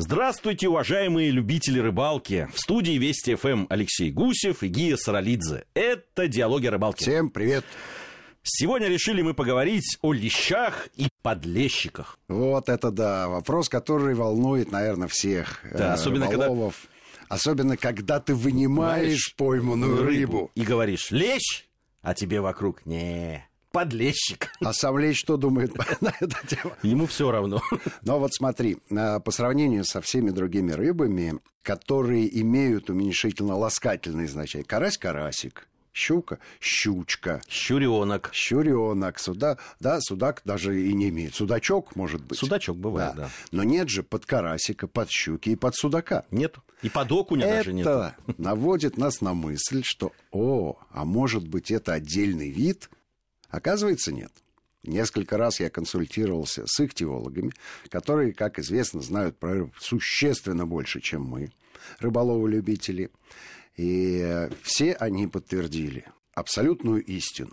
Здравствуйте, уважаемые любители рыбалки. В студии Вести ФМ Алексей Гусев и Гия Саралидзе. Это «Диалоги о рыбалке». Всем привет. Сегодня решили мы поговорить о лещах и подлещиках. Вот это да, вопрос, который волнует, наверное, всех Да, э, особенно когда- рыболовов. Особенно, когда ты вынимаешь пойманную рыбу. И говоришь «лещ», а тебе вокруг «не, подлещик». А сам лещ что думает на эту тему? Ему все равно. Но вот смотри, э, по сравнению со всеми другими рыбами, которые имеют уменьшительно-ласкательные значения, карась-карасик, щука, щучка, Щуренок. щуренок, суда, да, судак даже и не имеет. Судачок, может быть. Судачок бывает, да. Но нет же под карасика, под щуки и под судака. Нет. И под окуня даже нет. Это наводит нас на мысль, что, о, а может быть, это отдельный вид? Оказывается, нет. Несколько раз я консультировался с ихтиологами, которые, как известно, знают про рыбу существенно больше, чем мы, рыболовы-любители. И все они подтвердили абсолютную истину.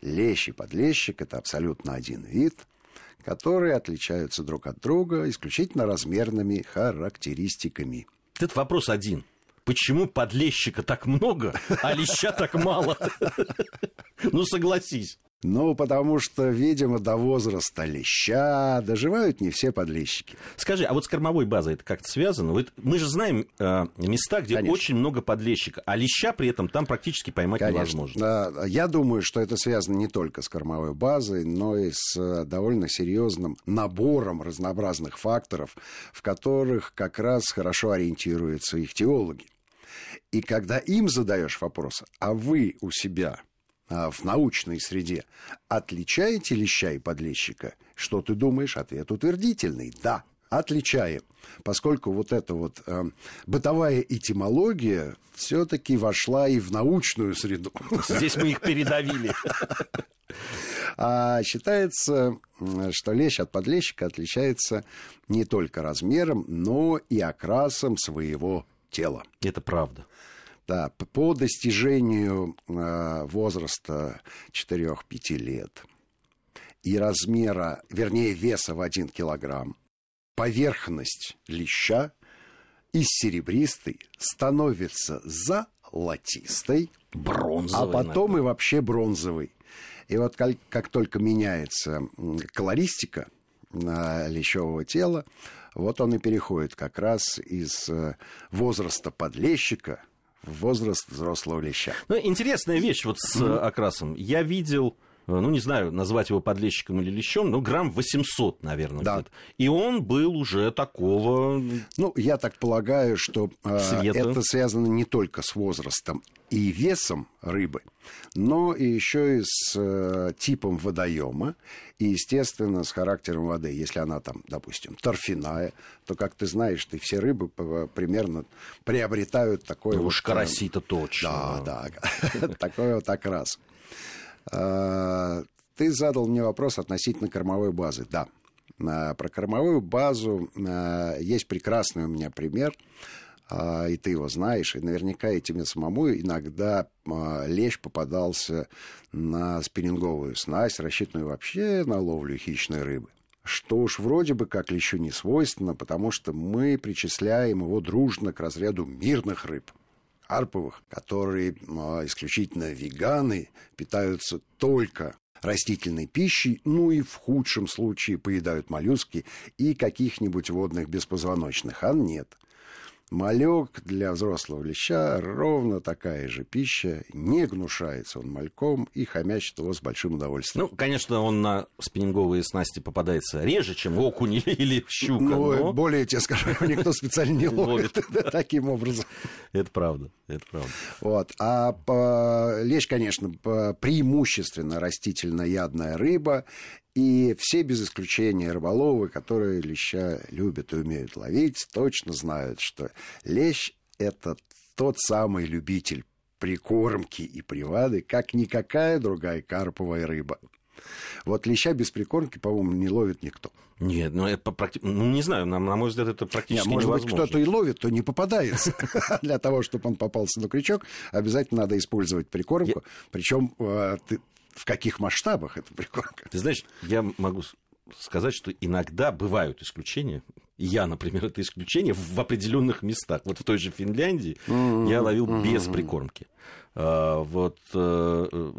Лещ и подлещик – это абсолютно один вид, которые отличаются друг от друга исключительно размерными характеристиками. Этот вопрос один. Почему подлещика так много, а леща так мало? Ну, согласись. Ну, потому что, видимо, до возраста леща доживают не все подлещики. Скажи, а вот с кормовой базой это как-то связано? Мы же знаем э, места, где Конечно. очень много подлещика, а леща при этом там практически поймать невозможно. Да, Я думаю, что это связано не только с кормовой базой, но и с э, довольно серьезным набором разнообразных факторов, в которых как раз хорошо ориентируются их теологи. И когда им задаешь вопрос, а вы у себя в научной среде отличаете леща и подлещика? Что ты думаешь? Ответ утвердительный. Да, отличаем. Поскольку вот эта вот э, бытовая этимология все-таки вошла и в научную среду. Здесь мы их передавили. А считается, что лещ от подлещика отличается не только размером, но и окрасом своего тела. Это правда. Да, по достижению э, возраста 4-5 лет и размера, вернее, веса в 1 килограмм, поверхность леща из серебристой становится золотистой, а Бронзовый. потом и вообще бронзовый. И вот как, как только меняется колористика э, лещевого тела, вот он и переходит как раз из э, возраста подлещика возраст взрослого леща. Ну, интересная вещь вот с э, окрасом. Я видел, ну, не знаю, назвать его подлещиком или лещом, но грамм 800, наверное. Да. И он был уже такого... Ну, я так полагаю, что э, Цвета. это связано не только с возрастом и весом рыбы, но и еще и с э, типом водоема и, естественно, с характером воды. Если она там, допустим, торфяная, то, как ты знаешь, ты все рыбы п- примерно приобретают такой Ну, вот... уж э, караси-то точно. Да, да, такой вот окрас. А, Ты задал мне вопрос относительно кормовой базы. Да, А, про кормовую базу а, есть прекрасный у меня пример, и ты его знаешь, и наверняка и тебе самому иногда лещ попадался на спиннинговую снасть, рассчитанную вообще на ловлю хищной рыбы. Что уж вроде бы как лещу не свойственно, потому что мы причисляем его дружно к разряду мирных рыб карповых, которые а, исключительно веганы, питаются только растительной пищей, ну и в худшем случае поедают моллюски и каких-нибудь водных беспозвоночных, а нет. Малек для взрослого леща ровно такая же пища, не гнушается он мальком и хомячит его с большим удовольствием. Ну, конечно, он на спиннинговые снасти попадается реже, чем окунь или, щука. Ну, но более тебе скажу, его никто специально не ловит таким образом. Это правда, это правда. Вот. А по... лещ, конечно, преимущественно растительноядная рыба. И все без исключения рыболовы, которые леща любят и умеют ловить, точно знают, что лещ – это тот самый любитель прикормки и привады, как никакая другая карповая рыба. Вот леща без прикормки, по-моему, не ловит никто. Нет, ну, это практи- ну не знаю, на, на мой взгляд, это практически может быть, невозможно. кто-то и ловит, то не попадается. Для того, чтобы он попался на крючок, обязательно надо использовать прикормку. Причем в каких масштабах эта прикормка? Ты знаешь, я могу сказать, что иногда бывают исключения. я, например, это исключение, в определенных местах. Вот в той же Финляндии mm-hmm. я ловил mm-hmm. без прикормки. А, вот э,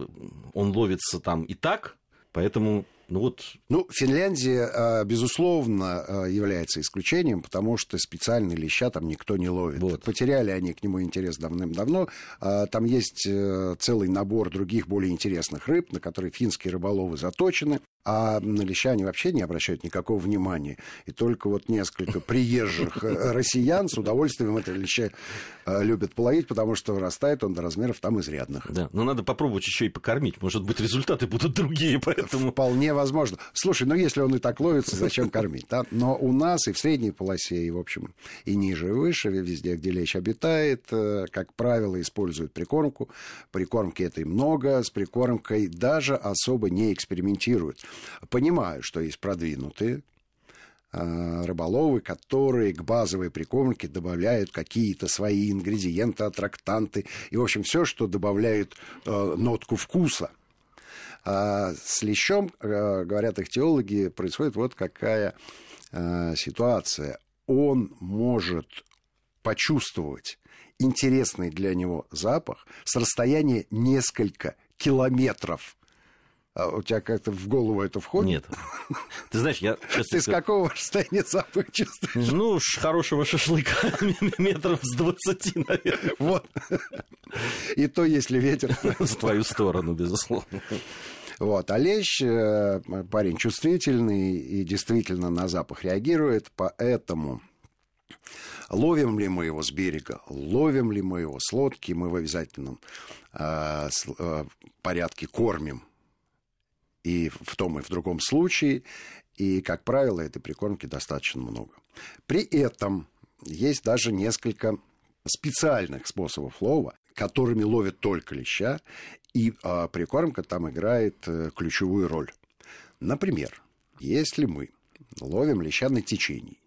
он ловится там и так, поэтому ну вот. Ну, Финляндия, а, безусловно, а, является исключением, потому что специальные леща там никто не ловит. Вот. Потеряли они к нему интерес давным-давно. А, там есть э, целый набор других более интересных рыб, на которые финские рыболовы заточены. А на леща они вообще не обращают никакого внимания. И только вот несколько приезжих э, россиян с удовольствием это леща э, любят половить, потому что вырастает он до размеров там изрядных. Да, но надо попробовать еще и покормить. Может быть, результаты будут другие, поэтому... Вполне возможно. Слушай, ну если он и так ловится, зачем кормить? Да? Но у нас и в средней полосе, и, в общем, и ниже, и выше, везде, где лещ обитает, э, как правило, используют прикормку. Прикормки этой много, с прикормкой даже особо не экспериментируют. Понимаю, что есть продвинутые э, рыболовы, которые к базовой прикормке добавляют какие-то свои ингредиенты, аттрактанты и, в общем, все, что добавляет э, нотку вкуса. А с лещом, э, говорят их теологи, происходит вот какая ситуация. Он может почувствовать интересный для него запах с расстояния несколько километров а у тебя как-то в голову это входит? Нет. Ты знаешь, я... Ты с какого расстояния запах чувствуешь? Ну, хорошего шашлыка метров с 20, наверное. Вот. И то, если ветер... В твою сторону, безусловно. Вот. А лещ, э, парень чувствительный и действительно на запах реагирует, поэтому Ловим ли мы его с берега, ловим ли мы его с лодки, мы в обязательном э, э, порядке кормим и в том и в другом случае. И, как правило, этой прикормки достаточно много. При этом есть даже несколько специальных способов лова, которыми ловят только леща, и а, прикормка там играет а, ключевую роль. Например, если мы ловим леща на течении,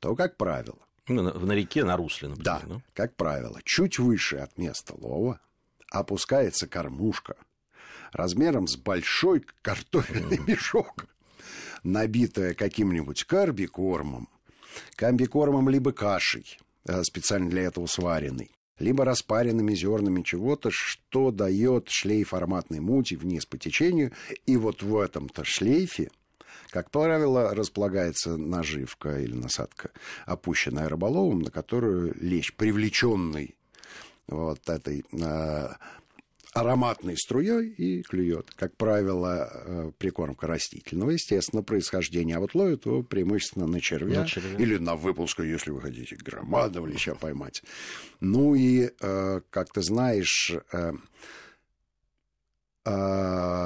то, как правило... Ну, на, на реке, на русле, например. Да, ну? как правило, чуть выше от места лова опускается кормушка – размером с большой картофельный мешок, набитая каким-нибудь карбикормом, комбикормом либо кашей, э, специально для этого сваренной, либо распаренными зернами чего-то, что дает шлейф ароматной мути вниз по течению. И вот в этом-то шлейфе, как правило, располагается наживка или насадка, опущенная рыболовом, на которую лещ, привлеченный вот этой э, ароматной струей и клюет. Как правило, э, прикормка растительного, естественно, происхождения. А вот ловят его преимущественно на червя, на червя. или на выпуску, если вы хотите громадного леща поймать. Ну и, э, как ты знаешь, э,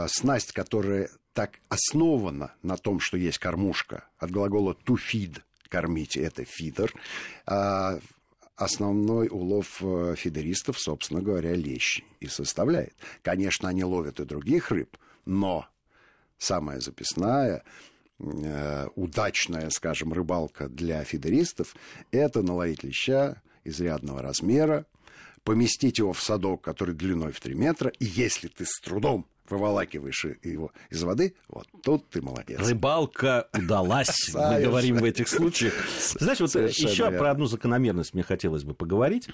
снасть, которая так основана на том, что есть кормушка, от глагола to feed, кормить, это фидер, основной улов э, фидеристов, собственно говоря, лещ и составляет. Конечно, они ловят и других рыб, но самая записная, э, удачная, скажем, рыбалка для фидеристов – это наловить леща изрядного размера, поместить его в садок, который длиной в 3 метра, и если ты с трудом выволакиваешь его из воды, вот тут ты молодец. Рыбалка удалась, мы говорим в этих случаях. Знаешь, вот еще про одну закономерность мне хотелось бы поговорить.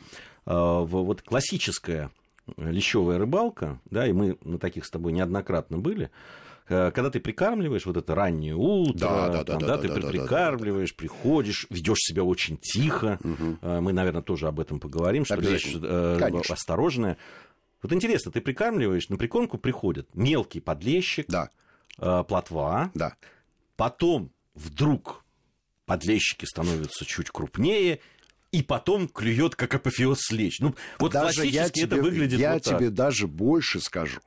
А, вот классическая лещевая рыбалка, да, и мы на таких с тобой неоднократно были, э, когда ты прикармливаешь вот это раннее утро, да, да, там, да, да, да, ты да, прикармливаешь, да, да. приходишь, ведешь себя очень тихо. Угу. Мы, наверное, тоже об этом поговорим, что вещь э, осторожная. Вот интересно, ты прикармливаешь, на прикормку приходит мелкий подлещик, да. э, плотва, да. потом вдруг подлещики становятся чуть крупнее, и потом клюет как апофеоз лещ. Ну, вот даже классически я тебе, это выглядит Я вот тебе даже больше скажу.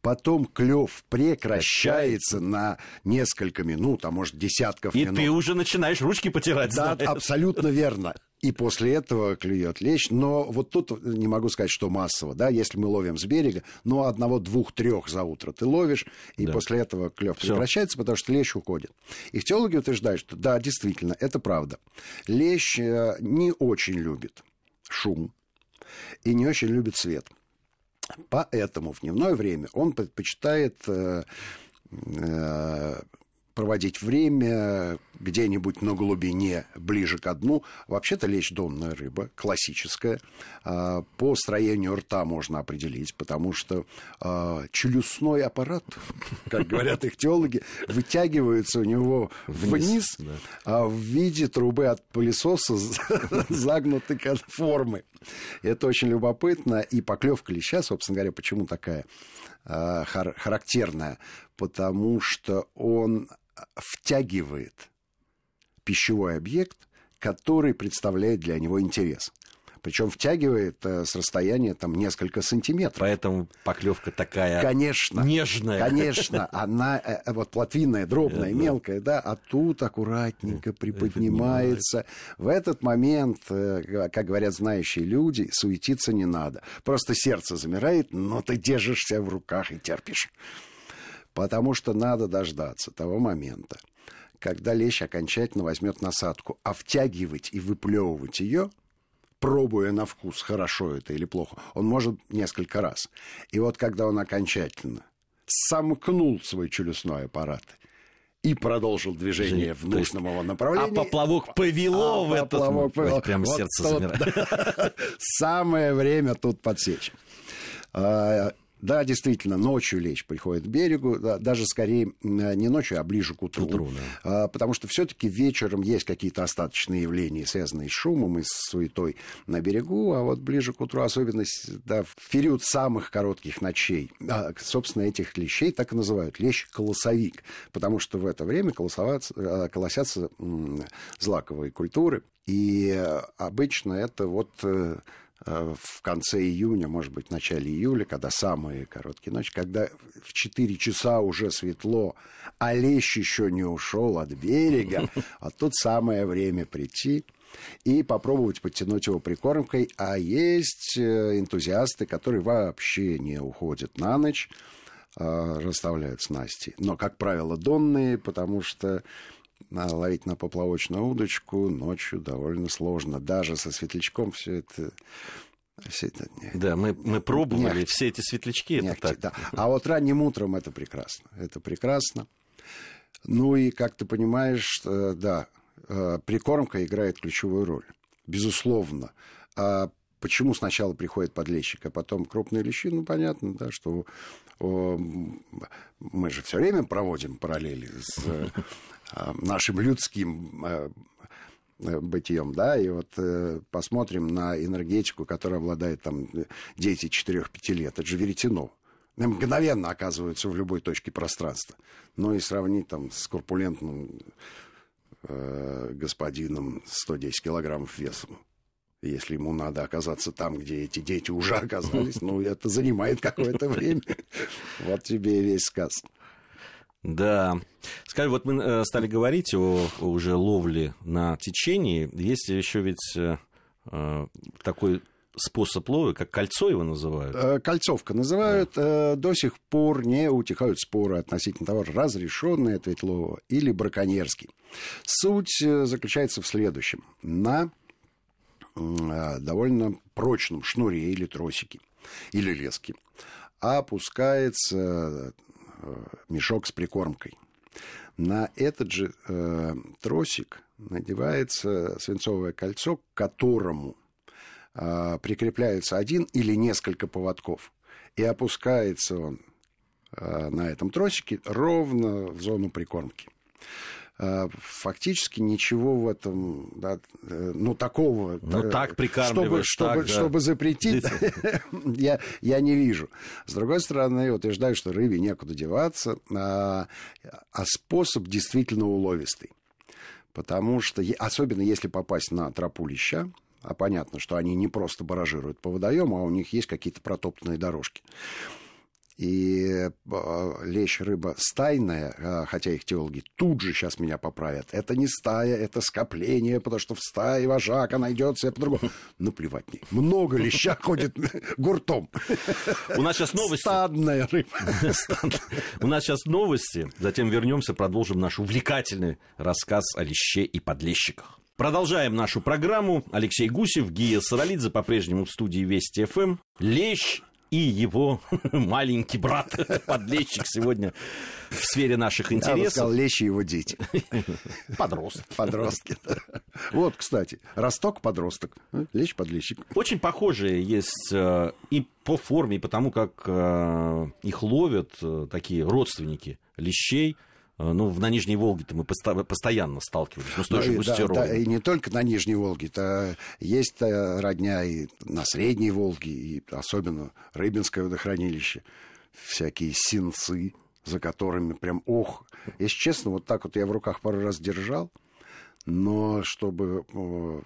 Потом клев прекращается на несколько минут, а может десятков и минут. И ты уже начинаешь ручки потирать. Да, знаешь. абсолютно верно и после этого клюет лещ. Но вот тут не могу сказать, что массово, да, если мы ловим с берега, но одного, двух, трех за утро ты ловишь, и да. после этого клев прекращается, потому что лещ уходит. И теологи утверждают, что да, действительно, это правда. Лещ э, не очень любит шум и не очень любит свет. Поэтому в дневное время он предпочитает э, э, проводить время где-нибудь на глубине, ближе к дну. Вообще-то лечь донная рыба, классическая. А, по строению рта можно определить, потому что а, челюстной аппарат, как говорят их теологи, вытягивается у него вниз, вниз да. в виде трубы от пылесоса загнутой формы. Это очень любопытно. И поклевка леща, собственно говоря, почему такая характерная? Потому что он втягивает пищевой объект, который представляет для него интерес. Причем втягивает э, с расстояния там несколько сантиметров. Поэтому поклевка такая конечно, нежная. Конечно, она э, э, вот плотвинная, дробная, мелкая, да, а тут аккуратненько приподнимается. В этот момент, как говорят знающие люди, суетиться не надо. Просто сердце замирает, но ты держишься в руках и терпишь. Потому что надо дождаться того момента, когда лещ окончательно возьмет насадку, а втягивать и выплевывать ее, пробуя на вкус, хорошо это или плохо, он может несколько раз. И вот когда он окончательно сомкнул свой челюстной аппарат и продолжил движение в нужном его направлении. А поплавок повело а в этот поплавок повело. Прям вот сердце замирает. Самое время тут подсечь. Да, действительно, ночью лечь приходит к берегу, да, даже скорее не ночью, а ближе к утру. утру да. а, потому что все-таки вечером есть какие-то остаточные явления, связанные с шумом и с суетой на берегу, а вот ближе к утру, особенно да, в период самых коротких ночей, а, собственно, этих лещей так и называют лещ-колосовик, потому что в это время колосятся, колосятся злаковые культуры, и э, обычно это вот э, Э, в конце июня, может быть, в начале июля, когда самые короткие ночи, когда в 4 часа уже светло, а лещ еще не ушел от берега, а тут самое время прийти и попробовать подтянуть его прикормкой. А есть э, энтузиасты, которые вообще не уходят на ночь, э, расставляют снасти. Но, как правило, донные, потому что ловить на поплавочную удочку ночью довольно сложно. Даже со светлячком все это все это не, да, мы, мы пробовали не, все эти светлячки. Не, это так. Да. А вот ранним утром это прекрасно. Это прекрасно. Ну и, как ты понимаешь, э, да, э, прикормка играет ключевую роль. Безусловно. Почему сначала приходит подлещик, а потом крупные лещи? Ну, понятно, да, что о, мы же все время проводим параллели с Э, нашим людским э, э, бытием, да, и вот э, посмотрим на энергетику, которая обладает там дети 4-5 лет, это же веретено. Мгновенно оказываются в любой точке пространства. Ну и сравнить там с корпулентным э, господином 110 килограммов весом. Если ему надо оказаться там, где эти дети уже оказались, ну, это занимает какое-то время. Вот тебе и весь сказ. Да. Скажи, вот мы э, стали говорить о, уже ловле на течении. Есть еще ведь э, э, такой способ лова, как кольцо его называют? Кольцовка называют. Да. До сих пор не утихают споры относительно того, разрешенный это ведь лова или браконьерский. Суть заключается в следующем. На довольно прочном шнуре или тросике, или леске опускается мешок с прикормкой. На этот же э, тросик надевается свинцовое кольцо, к которому э, прикрепляется один или несколько поводков. И опускается он э, на этом тросике ровно в зону прикормки. А, фактически ничего в этом, да, э, ну, такого... Ну, так прикармливаешь, чтобы, так, чтобы, да. чтобы запретить, я, я не вижу. С другой стороны, утверждаю, что рыбе некуда деваться, а, а способ действительно уловистый. Потому что, особенно если попасть на тропу леща, а понятно, что они не просто баражируют по водоему, а у них есть какие-то протоптанные дорожки и э, лещ рыба стайная, а, хотя их теологи тут же сейчас меня поправят, это не стая, это скопление, потому что в стае вожака найдет себе по-другому. Наплевать не. Много леща ходит гуртом. У нас сейчас новости. Стадная рыба. У нас сейчас новости, затем вернемся, продолжим наш увлекательный рассказ о леще и подлещиках. Продолжаем нашу программу. Алексей Гусев, Гия Саралидзе по-прежнему в студии Вести ФМ. Лещ и его маленький брат, подлещик сегодня в сфере наших интересов. Я бы сказал, лещи его дети. Подростки. Подростки. Вот, кстати, росток подросток, лещ подлещик. Очень похожие есть э, и по форме, и по тому, как э, их ловят э, такие родственники лещей. Ну, на Нижней Волге-то мы постоянно сталкивались, ну, с той ну, же да, да, и не только на Нижней Волге, то есть родня и на Средней Волге, и особенно Рыбинское водохранилище, всякие синцы, за которыми прям, ох, если честно, вот так вот я в руках пару раз держал, но чтобы э,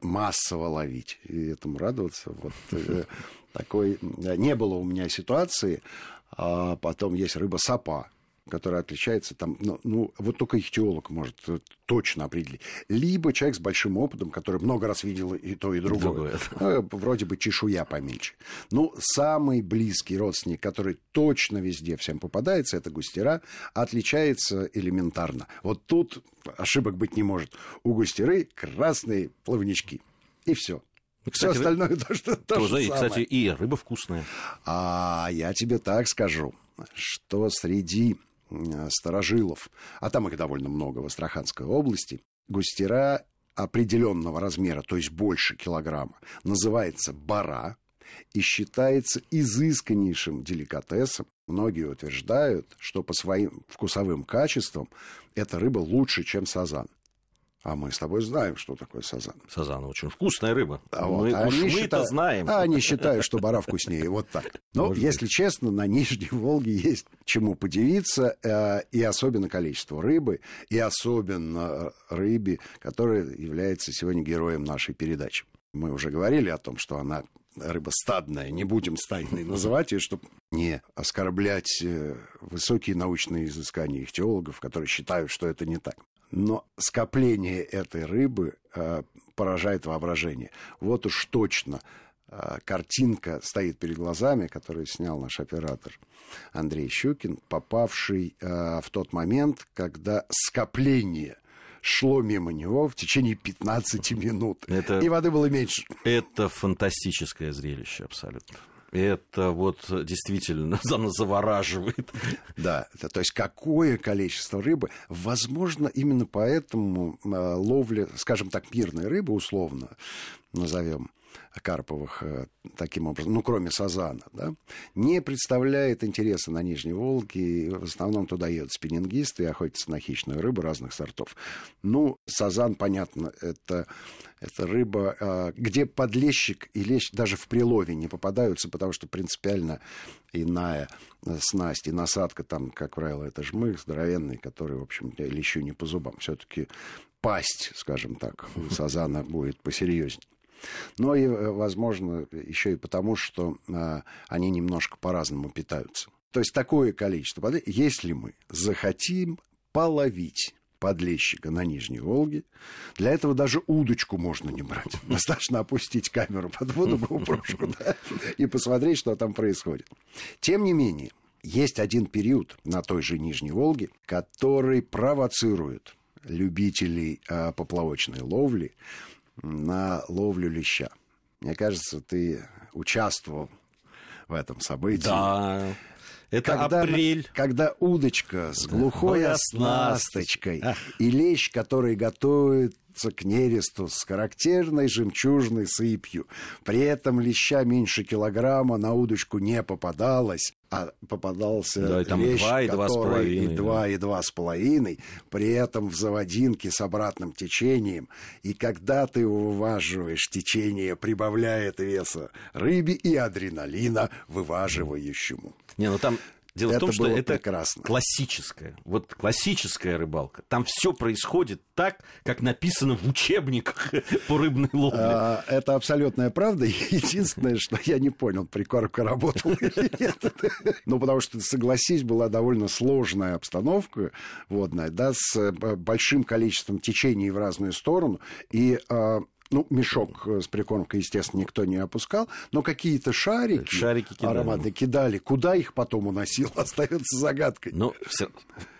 массово ловить и этому радоваться, вот э, такой не было у меня ситуации, а потом есть рыба-сапа, которая отличается там, ну, ну, вот только ихтиолог может э, точно определить. Либо человек с большим опытом, который много раз видел и то, и другое. другое. Ну, вроде бы чешуя поменьше. Ну, самый близкий родственник, который точно везде всем попадается, это густера, отличается элементарно. Вот тут ошибок быть не может. У густеры красные плавнички. И все. Все остальное то, что то тоже, и, кстати, и рыба вкусная. А я тебе так скажу, что среди Э, старожилов, а там их довольно много в Астраханской области, густера определенного размера, то есть больше килограмма, называется бара и считается изысканнейшим деликатесом. Многие утверждают, что по своим вкусовым качествам эта рыба лучше, чем сазан. А мы с тобой знаем, что такое сазан. Сазан очень вкусная рыба. А вот, мы, а уж мы считают, это знаем. А они считают, что бара вкуснее. Вот так. Но, Может если быть. честно, на Нижней Волге есть чему подивиться. Э, и особенно количество рыбы, и особенно рыбе, которая является сегодня героем нашей передачи. Мы уже говорили о том, что она рыба стадная, не будем стадной называть ее, чтобы не оскорблять э, высокие научные изыскания их теологов, которые считают, что это не так но скопление этой рыбы э, поражает воображение. Вот уж точно э, картинка стоит перед глазами, которую снял наш оператор Андрей Щукин, попавший э, в тот момент, когда скопление шло мимо него в течение 15 минут. Это, и воды было меньше. Это фантастическое зрелище абсолютно это вот действительно завораживает. Да, то есть какое количество рыбы. Возможно, именно поэтому э, ловля, скажем так, мирной рыбы, условно назовем, Карповых э, таким образом, ну, кроме Сазана, да, не представляет интереса на Нижней Волге. И в основном туда едут спиннингисты и охотятся на хищную рыбу разных сортов. Ну, Сазан, понятно, это, это рыба, э, где подлещик и лещ даже в прилове не попадаются, потому что принципиально иная снасть и насадка там, как правило, это жмых здоровенный, который, в общем, лещу не по зубам. Все-таки пасть, скажем так, у сазана будет посерьезнее. Но и, э, возможно, еще и потому, что а, они немножко по-разному питаются. То есть такое количество воды, если мы захотим половить подлещика на Нижней Волге. Для этого даже удочку можно не брать. Достаточно опустить камеру под воду, GoPro, да, и посмотреть, что там происходит. Тем не менее, есть один период на той же Нижней Волге, который провоцирует любителей э, поплавочной ловли на ловлю леща. Мне кажется, ты участвовал в этом событии. Да. Это когда, апрель. Когда удочка с глухой оснасточкой и лещ, который готовит тянется к нересту с характерной жемчужной сыпью. При этом леща меньше килограмма на удочку не попадалось, а попадался да, и там лещ, 2 и 2,5. И 2 и 2,5, при этом в заводинке с обратным течением. И когда ты вываживаешь течение, прибавляет веса рыбе и адреналина вываживающему. Не, ну там Дело это в том, что это прекрасно. классическая, вот классическая рыбалка. Там все происходит так, как написано в учебниках по рыбной ловле. А, это абсолютная правда. Единственное, что я не понял, прикормка работала или нет. Ну, потому что, согласись, была довольно сложная обстановка водная, да, с э, большим количеством течений в разные стороны. И а, ну, мешок с прикормкой, естественно, никто не опускал, но какие-то шарики, шарики кидали. ароматные кидали. Куда их потом уносил, остается загадкой. Но все...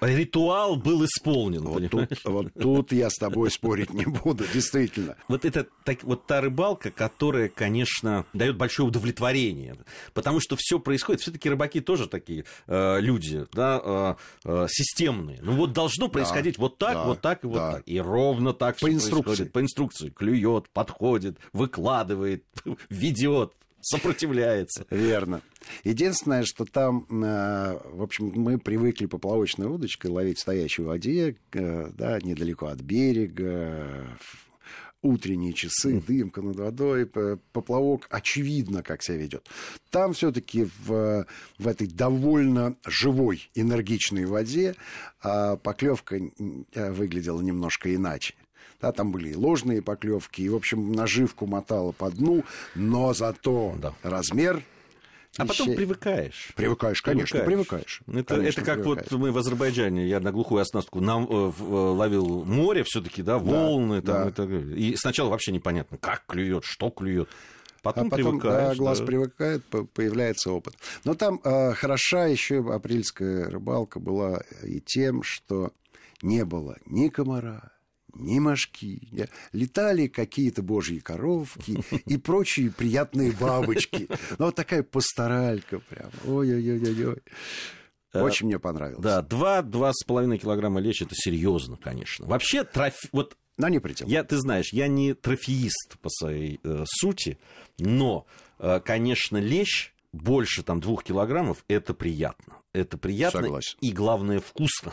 ритуал был исполнен. Вот тут, вот тут я с тобой спорить не буду, действительно. Вот это так, вот та рыбалка, которая, конечно, дает большое удовлетворение, потому что все происходит. Все-таки рыбаки тоже такие э, люди, да, э, э, системные. Ну вот должно происходить да, вот так, да, вот так и вот да. так. И ровно так по инструкции. По инструкции. Клюет, подходит, выкладывает, ведет сопротивляется. Верно. Единственное, что там, э, в общем, мы привыкли поплавочной удочкой ловить в стоячей воде, э, да, недалеко от берега, утренние часы, дымка над водой, поплавок, очевидно, как себя ведет. Там все-таки в, в этой довольно живой, энергичной воде а поклевка э, выглядела немножко иначе. Да, там были и ложные поклевки, и, в общем, наживку мотала по дну, но зато да. размер а потом привыкаешь. Привыкаешь, конечно, привыкаешь. Это, конечно, это как привыкаешь. вот мы в Азербайджане, я на глухую оснастку нам, э, э, ловил море все-таки, да, волны. Да, там, да. Это, и сначала вообще непонятно, как клюет, что клюет. Потом, а потом привыкаешь, да, глаз да. привыкает, появляется опыт. Но там э, хороша еще апрельская рыбалка была и тем, что не было ни комара, ни мошки. Летали какие-то божьи коровки и прочие приятные бабочки. Ну, вот такая пасторалька прям. Ой-ой-ой-ой. Очень мне понравилось. Да, два-два с половиной килограмма лечь, это серьезно, конечно. Вообще, трофи... вот но не предел. Я, ты знаешь, я не трофеист по своей э, сути, но, э, конечно, лещ больше там двух килограммов, это приятно. Это приятно Согласен. и, главное, вкусно.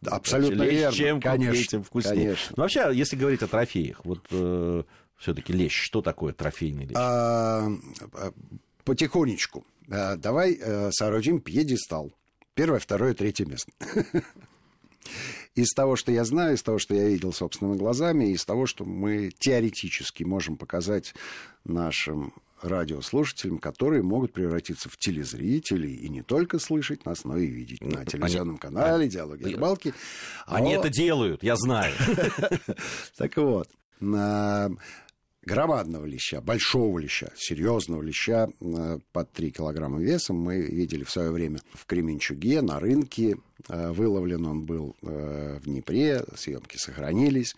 Да, абсолютно верно. Чем конечно, тем вкуснее. Конечно. Но вообще, если говорить о трофеях, вот э, все-таки лещ, что такое трофейный лещ? А, а потихонечку. А, давай а, соорудим пьедестал. Первое, второе, третье место. Из того, что я знаю, из того, что я видел собственными глазами, из того, что мы теоретически можем показать нашим радиослушателям, которые могут превратиться в телезрителей и не только слышать нас, но и видеть на ну, телевизионном канале «Диалоги рыбалки». Они это делают, я знаю. Так вот, громадного леща, большого леща, серьезного леща под 3 килограмма весом мы видели в свое время в Кременчуге на рынке. Э, выловлен он был э, в Днепре, съемки сохранились.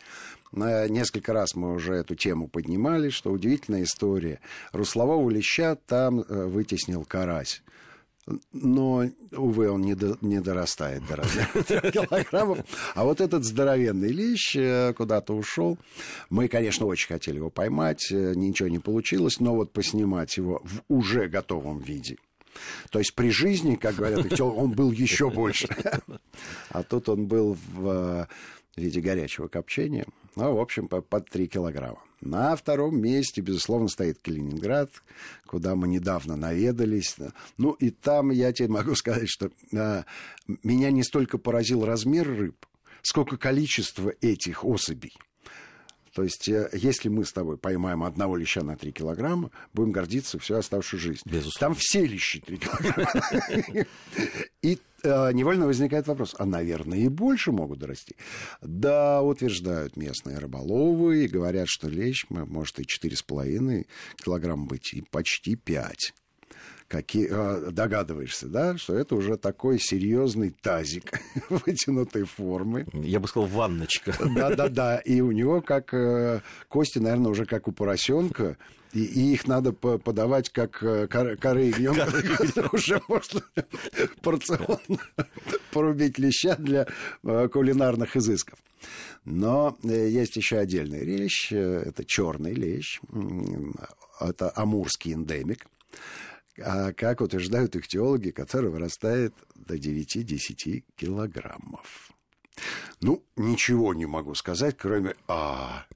Несколько раз мы уже эту тему поднимали, что удивительная история. Руслового леща там э, вытеснил карась. Но, увы, он не, до, не дорастает до размера килограммов. А вот этот здоровенный лещ э, куда-то ушел. Мы, конечно, очень хотели его поймать, э, ничего не получилось, но вот поснимать его в уже готовом виде. То есть при жизни, как говорят, он был еще больше. А тут он был в в виде горячего копчения. Ну, в общем, по, под 3 килограмма. На втором месте, безусловно, стоит Калининград, куда мы недавно наведались. Ну, и там я тебе могу сказать, что а, меня не столько поразил размер рыб, сколько количество этих особей. То есть, э, если мы с тобой поймаем одного леща на 3 килограмма, будем гордиться всю оставшуюся жизнь. Безусловно. Там все лещи 3 килограмма. И э, невольно возникает вопрос, а, наверное, и больше могут расти. Да, утверждают местные рыболовы и говорят, что лещ может и 4,5 килограмма быть, и почти 5 какие, а, догадываешься, да, что это уже такой серьезный тазик вытянутой формы. Я бы сказал, ванночка. Да-да-да, и у него как э, кости, наверное, уже как у поросенка, и, и их надо подавать как э, коры Уже можно порционно порубить леща для э, кулинарных изысков. Но есть еще отдельный лещ, это черный лещ, это амурский эндемик а как утверждают их теологи, который вырастает до 9-10 килограммов. Ну, ничего не могу сказать, кроме «а».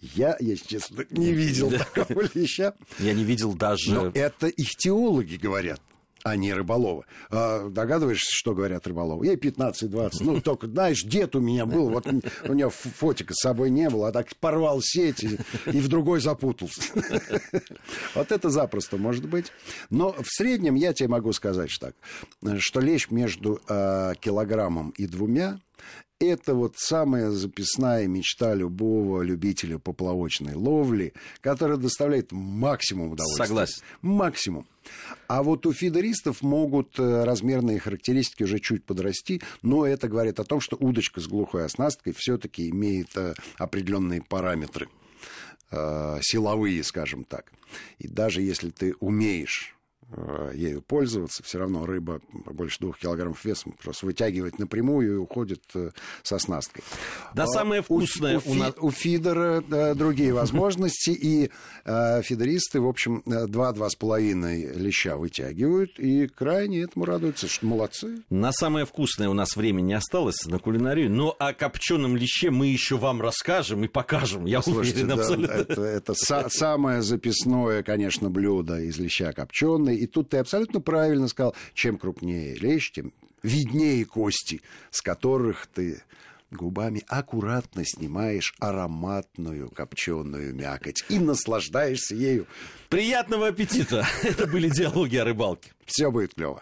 Я, если честно, не видел такого леща. Я не видел даже... Но это их теологи говорят а не рыболовы. А, догадываешься, что говорят рыболовы? Ей 15-20. Ну, только, знаешь, дед у меня был, вот у него фотика с собой не было, а так порвал сеть и, и в другой запутался. Вот это запросто может быть. Но в среднем я тебе могу сказать так, что лещ между а, килограммом и двумя это вот самая записная мечта любого любителя поплавочной ловли, которая доставляет максимум удовольствия. Согласен. Максимум. А вот у фидеристов могут э, размерные характеристики уже чуть подрасти, но это говорит о том, что удочка с глухой оснасткой все-таки имеет э, определенные параметры э, силовые, скажем так. И даже если ты умеешь ею пользоваться, все равно рыба больше двух килограммов весом просто вытягивает напрямую и уходит э, со снасткой. Да, а самое вкусное у, у, у, нас... у фидера да, другие возможности, и э, фидеристы, в общем, два-два с половиной леща вытягивают, и крайне этому радуются, что молодцы. На самое вкусное у нас времени осталось, на кулинарию, но о копченом леще мы еще вам расскажем и покажем, я Слушайте, уверен, да, абсолютно. Это, это самое записное, конечно, блюдо из леща копченый, и тут ты абсолютно правильно сказал, чем крупнее лещ, тем виднее кости, с которых ты губами аккуратно снимаешь ароматную копченую мякоть и наслаждаешься ею. Приятного аппетита! Это были диалоги о рыбалке. Все будет клево.